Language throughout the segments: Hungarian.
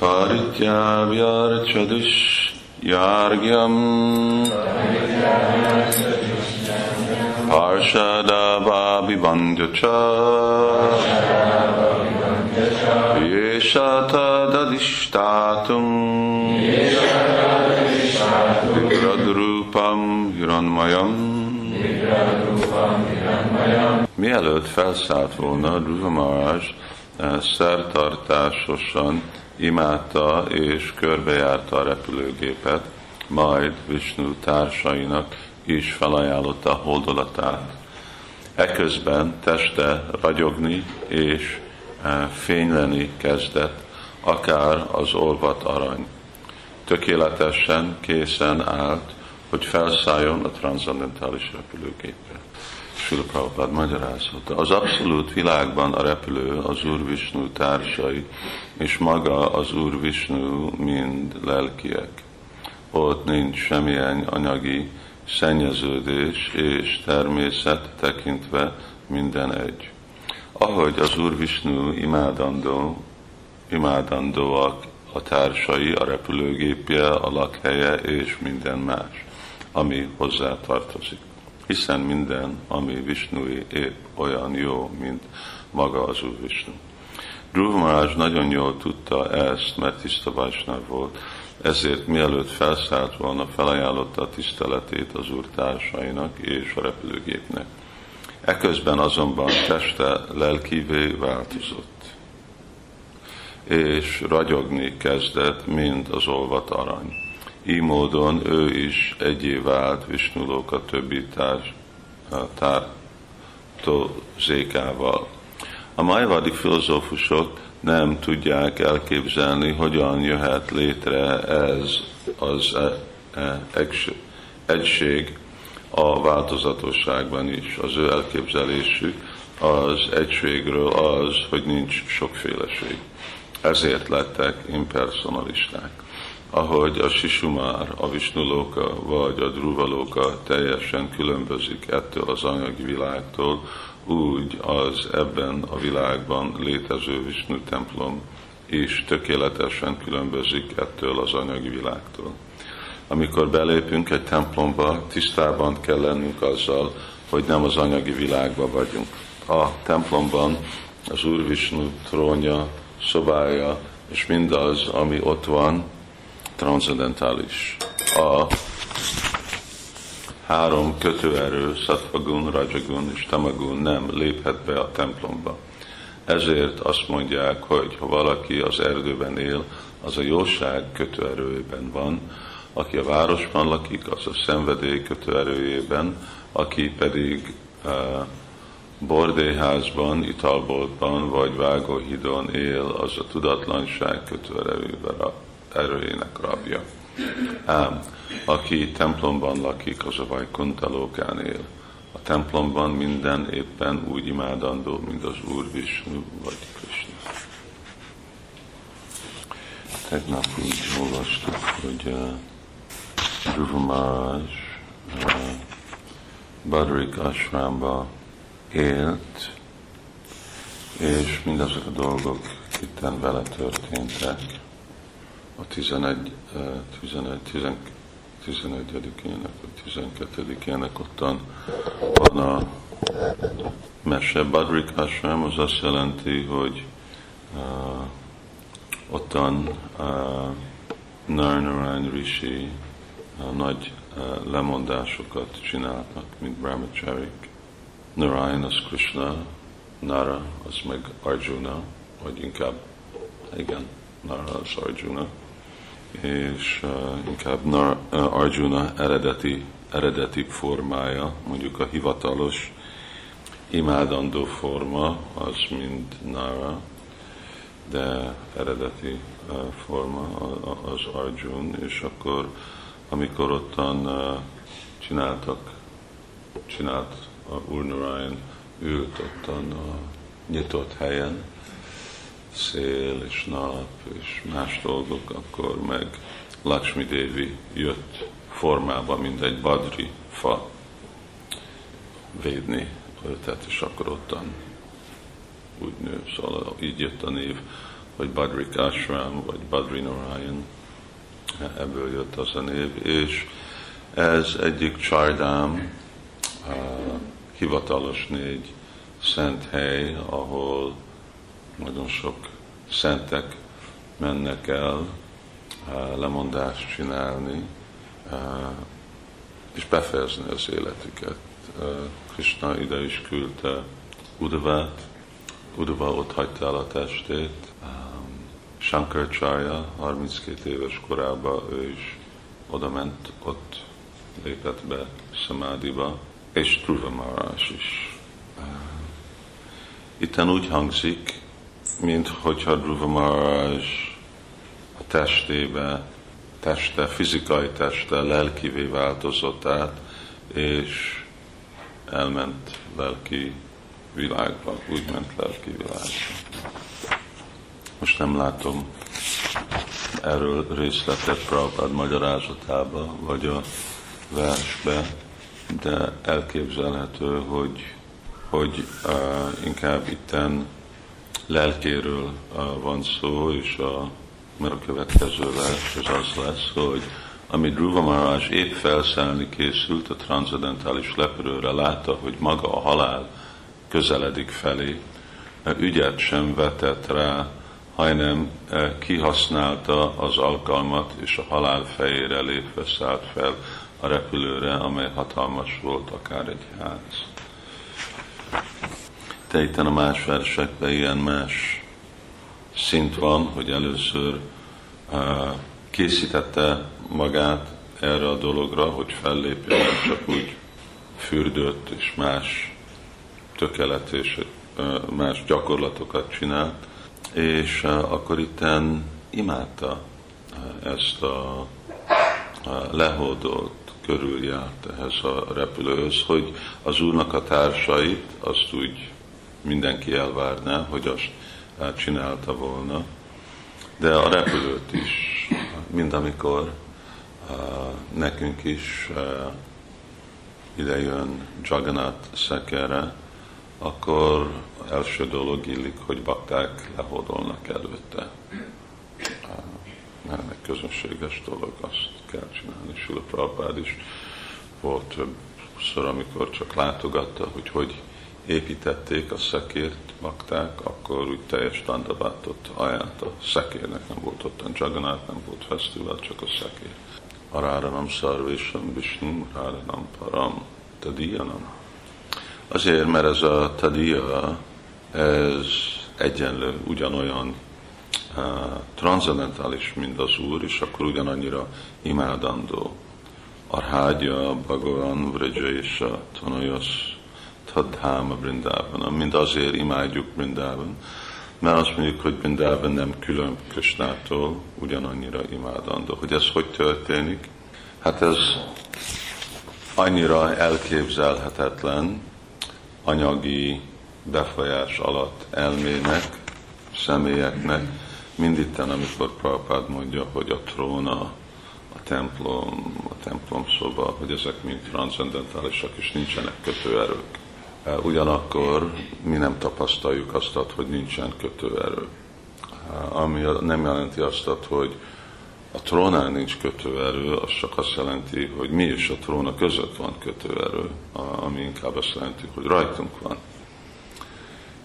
Parityavyarschadushyagyam Parshadabhabibandyacha Yeshatadadishtatum Vigradrupam Hiranmayam Mielőtt felszállt volna, Dhruva Maharaj eh, szertartásosan imádta és körbejárta a repülőgépet, majd Vishnu társainak is felajánlotta a holdolatát. Eközben teste ragyogni és eh, fényleni kezdett, akár az olvat arany. Tökéletesen készen állt, hogy felszálljon a transzendentális repülőgépre. Sula Prabhupád magyarázata. Az abszolút világban a repülő az Úr Visnu társai, és maga az Úr Visnu mind lelkiek. Ott nincs semmilyen anyagi szennyeződés és természet tekintve minden egy. Ahogy az Úr Visnu imádandó, imádandóak a társai, a repülőgépje, a lakhelye és minden más, ami hozzá tartozik hiszen minden, ami Visnui épp olyan jó, mint maga az Úr Visnu. Dhruva nagyon jól tudta ezt, mert tiszta Vajsnav volt, ezért mielőtt felszállt volna, felajánlotta a tiszteletét az úr társainak és a repülőgépnek. Eközben azonban teste lelkivé változott, és ragyogni kezdett, mint az olvat arany így módon ő is egyé vált Visnulóka többi társ, tártozékával. A majvadi filozófusok nem tudják elképzelni, hogyan jöhet létre ez az e, e, egység a változatosságban is. Az ő elképzelésük az egységről az, hogy nincs sokféleség. Ezért lettek impersonalisták ahogy a Sisumár, a Visnulóka vagy a Druvalóka teljesen különbözik ettől az anyagi világtól, úgy az ebben a világban létező Visnu templom is tökéletesen különbözik ettől az anyagi világtól. Amikor belépünk egy templomba, tisztában kell lennünk azzal, hogy nem az anyagi világban vagyunk. A templomban az Úr Visnu trónja, szobája, és mindaz, ami ott van, transzendentális. A három kötőerő, Sattvagun, Rajagun és Tamagun nem léphet be a templomba. Ezért azt mondják, hogy ha valaki az erdőben él, az a jóság kötőerőjében van, aki a városban lakik, az a szenvedély kötőerőjében, aki pedig uh, bordéházban, italboltban vagy vágóhidon él, az a tudatlanság kötőerőjében erőjének rabja. Ám, aki templomban lakik, az a Vajkuntalókán él. A templomban minden éppen úgy imádandó, mint az Úr Vishnu vagy Krishna. Tegnap úgy olvastuk, hogy uh, Dhruva Maharaj uh, Badrik Ashramba élt, és mindazok a dolgok itten vele történtek a 11, 11, 11-ének, vagy 12-ének ottan van a mese Badrik Ashram, az azt jelenti, hogy uh, ottan uh, Narnarayan Rishi uh, nagy uh, lemondásokat csinálnak, mint brahmacharik. Narayan az Krishna, Nara az meg Arjuna, vagy inkább, igen, Nara az Arjuna és inkább Arjuna eredeti, eredeti formája, mondjuk a hivatalos imádandó forma, az mind Nara, de eredeti forma az Arjun, és akkor amikor ottan csináltak, csinált a Urnarayan, ült ottan a nyitott helyen, szél és nap és más dolgok, akkor meg Lakshmi Devi jött formába, mint egy badri fa. Védni őtet, és akkor ottan úgy nő, szóval így jött a név vagy Badrik Ashram, vagy Badri Narayan, ebből jött az a név, és ez egyik csardám, hivatalos négy szent hely, ahol nagyon sok szentek mennek el lemondást csinálni, és befejezni az életüket. Krishna ide is küldte Udavát, Udava ott hagyta el a testét, Shankaracharya 32 éves korában ő is oda ment, ott lépett be Samádiba, és Dhruva Maharaj is. Itten úgy hangzik, mint hogyha Dhruva Maharaj a testébe, teste, fizikai teste lelkivé változott át, és elment lelki világba, úgy ment lelki világba. Most nem látom erről részletet Prabhupád magyarázatába, vagy a versbe, de elképzelhető, hogy, hogy uh, inkább itten lelkéről van szó, és a, mert a következő vers az az lesz, hogy amit Dhruva Maharaj épp felszállni készült a transzendentális lepörőre, látta, hogy maga a halál közeledik felé, ügyet sem vetett rá, hanem kihasználta az alkalmat, és a halál fejére lépve szállt fel a repülőre, amely hatalmas volt, akár egy ház. Itt a más versekben ilyen más szint van, hogy először készítette magát erre a dologra, hogy fellépjen, csak úgy fürdött és más tökélet és más gyakorlatokat csinált, és akkor itten imádta ezt a lehódot, körüljárt ehhez a repülőhöz, hogy az úrnak a társait azt úgy mindenki elvárná, hogy azt csinálta volna, de a repülőt is, mind amikor nekünk is ide jön Jagannath szekere, akkor első dolog illik, hogy bakták lehódolnak előtte. Nem egy közönséges dolog, azt kell csinálni. Sula Prabhupád is volt többször, amikor csak látogatta, hogy hogy építették a szekért, bakták, akkor úgy teljes tandavátot ajánlott a szekérnek, nem volt ott a Jagannath, nem volt fesztivál, csak a szekér. Aráranam szarvésam, Vishnu, Aráranam param, tadiyanam. Azért, mert ez a tadia, ez egyenlő, ugyanolyan uh, transzendentális, mint az Úr, és akkor ugyanannyira imádandó. Arhádja, Bhagavan, Vrajaysa, Tanayas, Tadháma Brindában, mind azért imádjuk Brindában, mert azt mondjuk, hogy Brindában nem külön Kösnától ugyanannyira imádandó. Hogy ez hogy történik? Hát ez annyira elképzelhetetlen, anyagi befolyás alatt elmének, személyeknek, minditten, amikor Prabhupád mondja, hogy a tróna, a templom, a templom szoba, hogy ezek mind transzendentálisak, és nincsenek kötőerők. E, ugyanakkor mi nem tapasztaljuk azt, hogy nincsen kötőerő. E, ami nem jelenti azt, hogy a trónán nincs kötőerő, az csak azt jelenti, hogy mi és a tróna között van kötőerő, ami inkább azt jelenti, hogy rajtunk van.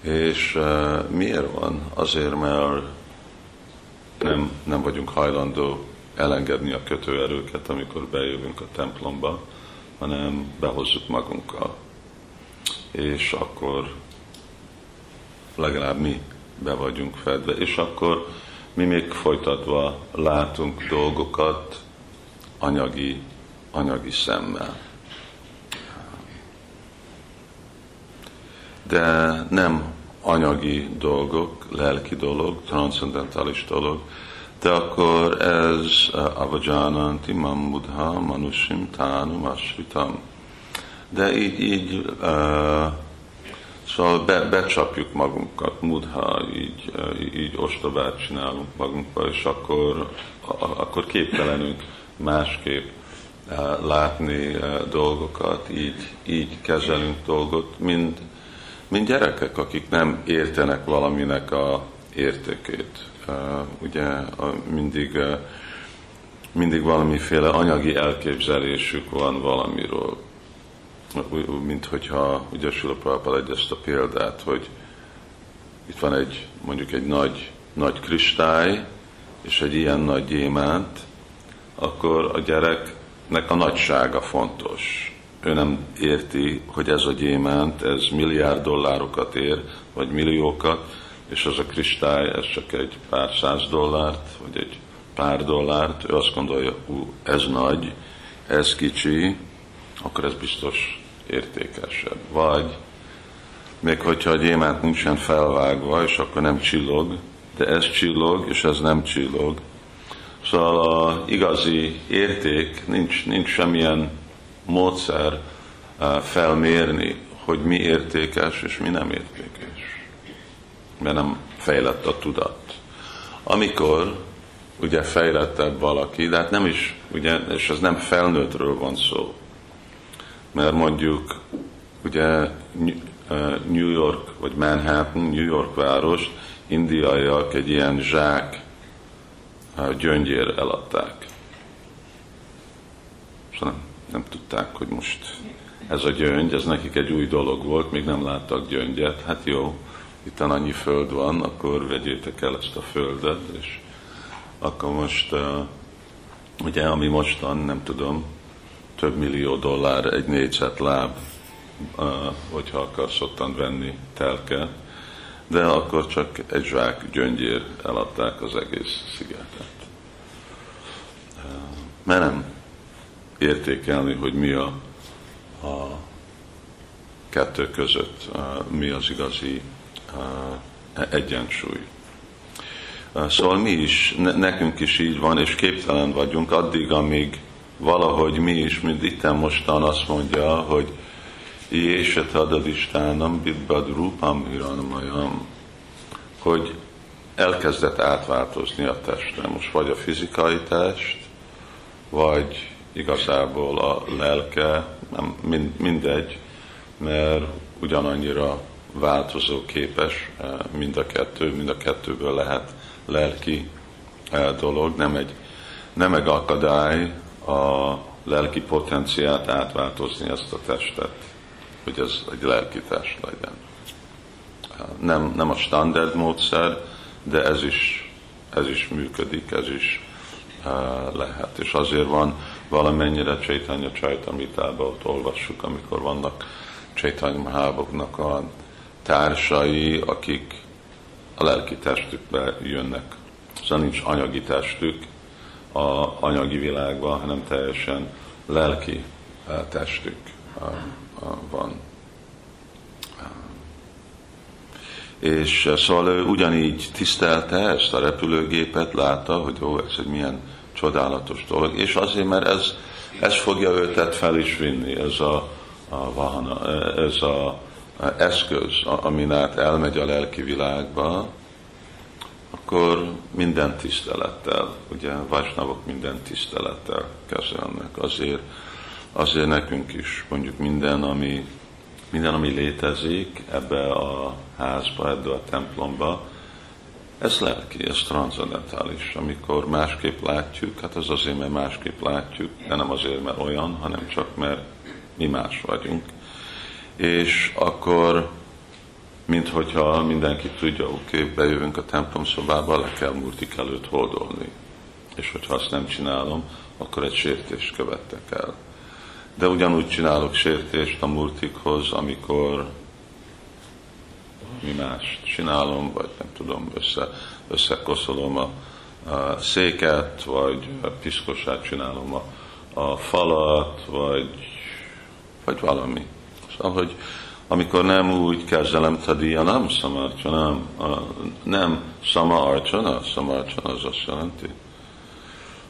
És uh, miért van? Azért, mert nem, nem vagyunk hajlandó elengedni a kötőerőket, amikor bejövünk a templomba, hanem behozzuk magunkkal. És akkor legalább mi be vagyunk fedve. És akkor mi még folytatva látunk dolgokat anyagi, anyagi szemmel. De nem anyagi dolgok, lelki dolog, transzendentális dolog, de akkor ez avajananti mamudha manusim tánum asritam. De így, így uh, Szóval be, becsapjuk magunkat, mudha, így, így ostobát csinálunk magunkba, és akkor, akkor képtelenünk másképp eh, látni eh, dolgokat, így, így kezelünk dolgot, mint, mint gyerekek, akik nem értenek valaminek a értékét. ugye mindig, mindig valamiféle anyagi elképzelésük van valamiről. Mint hogyha, ugye Sula Prabhupada egy ezt a példát, hogy itt van egy, mondjuk egy nagy, nagy kristály, és egy ilyen nagy gyémánt, akkor a gyereknek a nagysága fontos. Ő nem érti, hogy ez a gyémánt, ez milliárd dollárokat ér, vagy milliókat, és az a kristály, ez csak egy pár száz dollárt, vagy egy pár dollárt, ő azt gondolja, ú, ez nagy, ez kicsi, akkor ez biztos értékesebb. Vagy még hogyha a gyémánt nincsen felvágva, és akkor nem csillog, de ez csillog, és ez nem csillog. Szóval a igazi érték, nincs, nincs semmilyen módszer eh, felmérni, hogy mi értékes és mi nem értékes. Mert nem fejlett a tudat. Amikor ugye fejlettebb valaki, de hát nem is, ugye, és ez nem felnőttről van szó. Mert mondjuk ugye New York, vagy Manhattan, New York város, indiaiak egy ilyen zsák gyöngyér eladták. Szóval nem, nem tudták, hogy most ez a gyöngy, ez nekik egy új dolog volt, még nem láttak gyöngyet. Hát jó, itt annyi föld van, akkor vegyétek el ezt a földet, és akkor most, ugye, ami mostan, nem tudom, több millió dollár egy négyzet láb, hogyha akarsz ottan venni telke, de akkor csak egy zsák gyöngyér eladták az egész szigetet. Mert nem értékelni, hogy mi a, a kettő között, mi az igazi egyensúly. Szóval mi is, nekünk is így van, és képtelen vagyunk addig, amíg valahogy mi is, mint itt mostan azt mondja, hogy Jése tadadistánam bidbad rúpam hiranmayam, hogy elkezdett átváltozni a testre. Most vagy a fizikai test, vagy igazából a lelke, nem, mind, mindegy, mert ugyanannyira változó képes eh, mind a kettő, mind a kettőből lehet lelki eh, dolog, nem egy, nem egy akadály a lelki potenciát átváltozni ezt a testet hogy ez egy lelki test legyen. Nem, nem a standard módszer, de ez is, ez is működik, ez is uh, lehet. És azért van valamennyire Csaitanya Csajtamitába, ott olvassuk, amikor vannak Csaitanya Maháboknak a társai, akik a lelki testükbe jönnek. Szóval nincs anyagi testük a anyagi világban, hanem teljesen lelki testük van. És eh, szóval ő ugyanígy tisztelte ezt a repülőgépet, látta, hogy ó, ez egy milyen csodálatos dolog, és azért, mert ez, ez fogja őtet fel is vinni, ez a, a vahana, ez a, a eszköz, amin át elmegy a lelki világba, akkor minden tisztelettel, ugye Vajsnavok minden tisztelettel kezelnek. Azért azért nekünk is mondjuk minden, ami, minden, ami létezik ebbe a házba, ebbe a templomba, ez lelki, ez transzendentális. Amikor másképp látjuk, hát az azért, mert másképp látjuk, de nem azért, mert olyan, hanem csak mert mi más vagyunk. És akkor, mint hogyha mindenki tudja, oké, okay, bejövünk a templom szobába, le kell murtik előtt holdolni. És hogyha azt nem csinálom, akkor egy sértést követtek el de ugyanúgy csinálok sértést a multikhoz, amikor mi más csinálom, vagy nem tudom, össze, összekoszolom a, a széket, vagy piszkosát csinálom a, a falat, vagy, vagy valami. Szóval, hogy amikor nem úgy kezelem tadiya, nem nem, nem sama arcsana, sama arcsana az azt jelenti,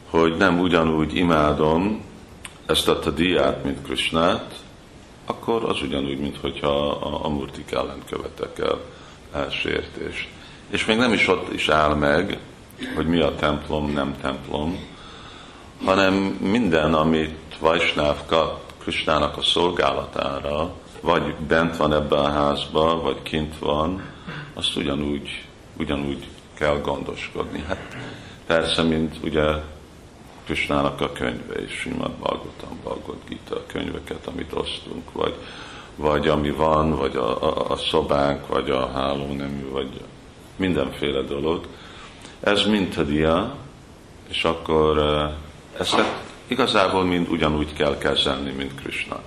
hogy nem ugyanúgy imádom, ezt a diát, mint Krishnát, akkor az ugyanúgy, mint hogyha a, a murtik ellen követek el elsértést. És még nem is ott is áll meg, hogy mi a templom, nem templom, hanem minden, amit Vajsnáv kap Krisnának a szolgálatára, vagy bent van ebben a házba, vagy kint van, azt ugyanúgy, ugyanúgy kell gondoskodni. Hát persze, mint ugye Krisnának a könyve is, Simad Bhagavatam, Bhagavad Gita a könyveket, amit osztunk, vagy, vagy ami van, vagy a, a, a szobánk, vagy a hálónemű, vagy mindenféle dolog. Ez mintadia, és akkor ezt igazából mind ugyanúgy kell kezelni, mint Krishna.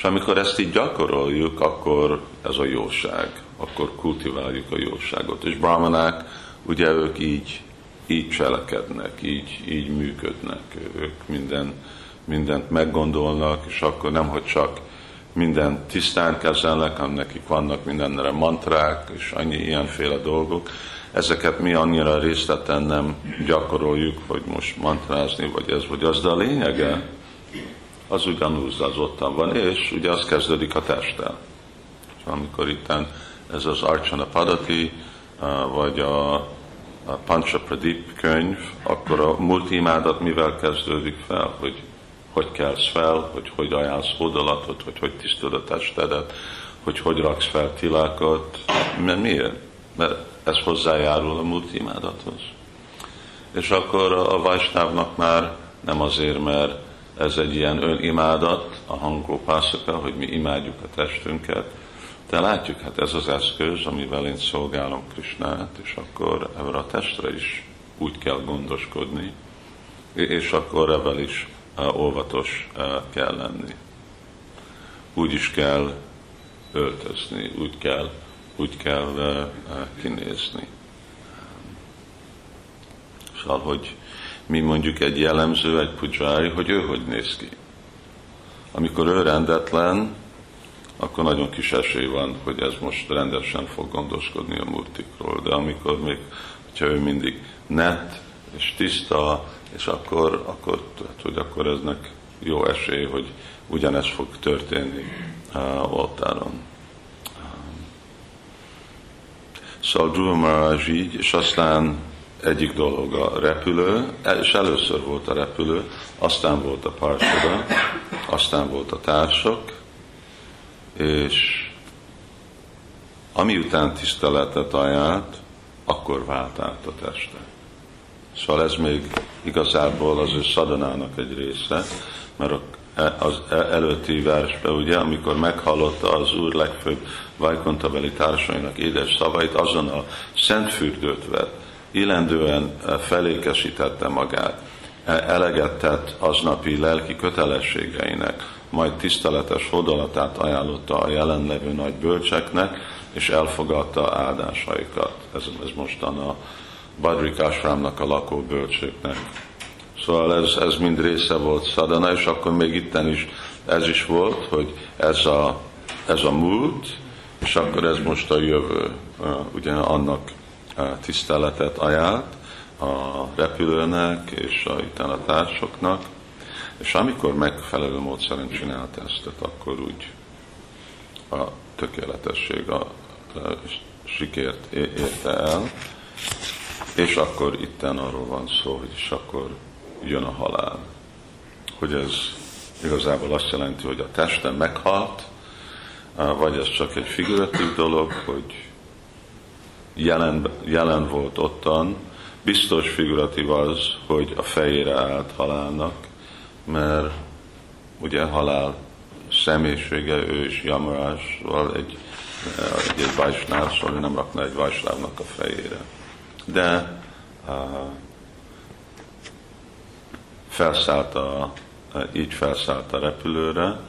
És amikor ezt így gyakoroljuk, akkor ez a jóság, akkor kultiváljuk a jóságot. És brahmanák, ugye ők így, így cselekednek, így, így működnek, ők minden, mindent meggondolnak, és akkor nem, hogy csak minden tisztán kezelnek, hanem nekik vannak mindenre mantrák, és annyi ilyenféle dolgok. Ezeket mi annyira részleten nem gyakoroljuk, hogy most mantrázni, vagy ez, vagy az, de a lényege, az ugyanúgy az ottan van, és ugye az kezdődik a testtel. Amikor itt ez az Archana Padati, vagy a Pancha Pradip könyv, akkor a multimádat mivel kezdődik fel, hogy hogy kelsz fel, hogy hogy ajánlsz hódolatot, hogy hogy tisztod a testedet, hogy hogy raksz fel tilákat. Mert miért? Mert ez hozzájárul a multimádathoz. És akkor a Vajsnávnak már nem azért, mert ez egy ilyen önimádat, a hangópászaka, hogy mi imádjuk a testünket, de látjuk, hát ez az eszköz, amivel én szolgálom Krisnát, és akkor ebben a testre is úgy kell gondoskodni, és akkor ebben is óvatos kell lenni. Úgy is kell öltözni, úgy kell, úgy kell kinézni. Szóval, hogy mi mondjuk egy jellemző, egy pujári, hogy ő hogy néz ki. Amikor ő rendetlen, akkor nagyon kis esély van, hogy ez most rendesen fog gondoskodni a murtikról. De amikor még, hogyha ő mindig net és tiszta, és akkor, akkor, hogy akkor eznek jó esély, hogy ugyanez fog történni uh, oltáron. Szóval Dhruva így, és aztán egyik dolog a repülő, és először volt a repülő, aztán volt a parsoda, aztán volt a társak, és ami után tiszteletet ajánlt, akkor vált át a teste. Szóval ez még igazából az ő szadanának egy része, mert az e- előtti versben, ugye, amikor meghallotta az Úr legfőbb Vajkontabeli társainak édes szavait, azon a szent fürdőt vett, illendően e, felékesítette magát, e- eleget tett aznapi lelki kötelességeinek, majd tiszteletes hodolatát ajánlotta a jelenlevő nagy bölcseknek, és elfogadta áldásaikat. Ez, ez mostan a Badrik Ashramnak a lakóbölcséknek. Szóval ez, ez mind része volt szadana, és akkor még itten is ez is volt, hogy ez a, ez a múlt, és akkor ez most a jövő. Ugye annak tiszteletet ajánlt a repülőnek és a, itten a társoknak, és amikor megfelelő módszeren csinált ezt, akkor úgy a tökéletesség, a, a sikert érte el, és akkor itten arról van szó, hogy is akkor jön a halál. Hogy ez igazából azt jelenti, hogy a teste meghalt, vagy ez csak egy figuratív dolog, hogy jelen, jelen volt ottan, biztos figuratív az, hogy a fejére állt halálnak, mert ugye halál személyisége, ő is Yamarásval egy, egy, egy vajsnáv, szóval nem rakna egy vajsnávnak a fejére de uh, felszállt a, így felszállt a repülőre,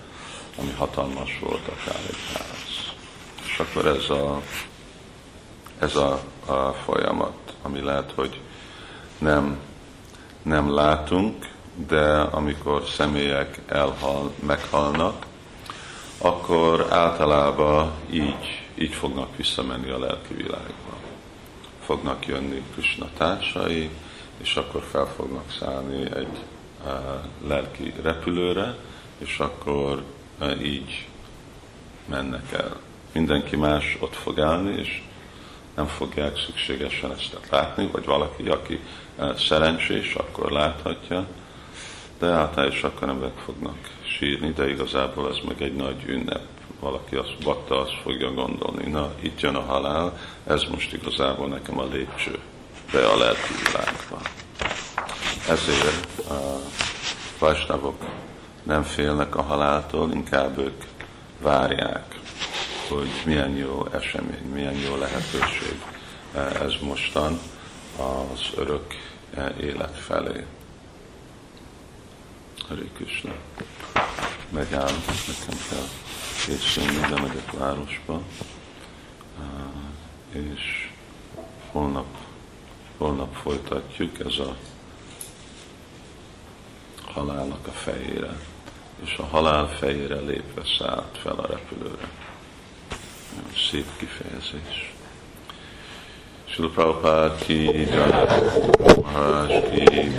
ami hatalmas volt, akár egy ház. És akkor ez a, ez a, a folyamat, ami lehet, hogy nem, nem látunk, de amikor személyek elhal, meghalnak, akkor általában így, így fognak visszamenni a lelki világba fognak jönni Krishna társai, és akkor fel fognak szállni egy uh, lelki repülőre, és akkor uh, így mennek el. Mindenki más ott fog állni, és nem fogják szükségesen ezt látni, vagy valaki, aki uh, szerencsés, akkor láthatja, de általában akkor emberek fognak sírni, de igazából ez meg egy nagy ünnep, valaki azt, bakta azt fogja gondolni, na itt jön a halál, ez most igazából nekem a lépcső be a lelki világba. Ezért a vajsnavok nem félnek a haláltól, inkább ők várják, hogy milyen jó esemény, milyen jó lehetőség ez mostan az örök élet felé. Hari Krishna. Megáll, nekem kell készülni, de megyek városba, és holnap, holnap folytatjuk ez a halálnak a fejére, és a halál fejére lépve szállt fel a repülőre. Szép kifejezés. Srila Prabhupada ki, Maharaj ki,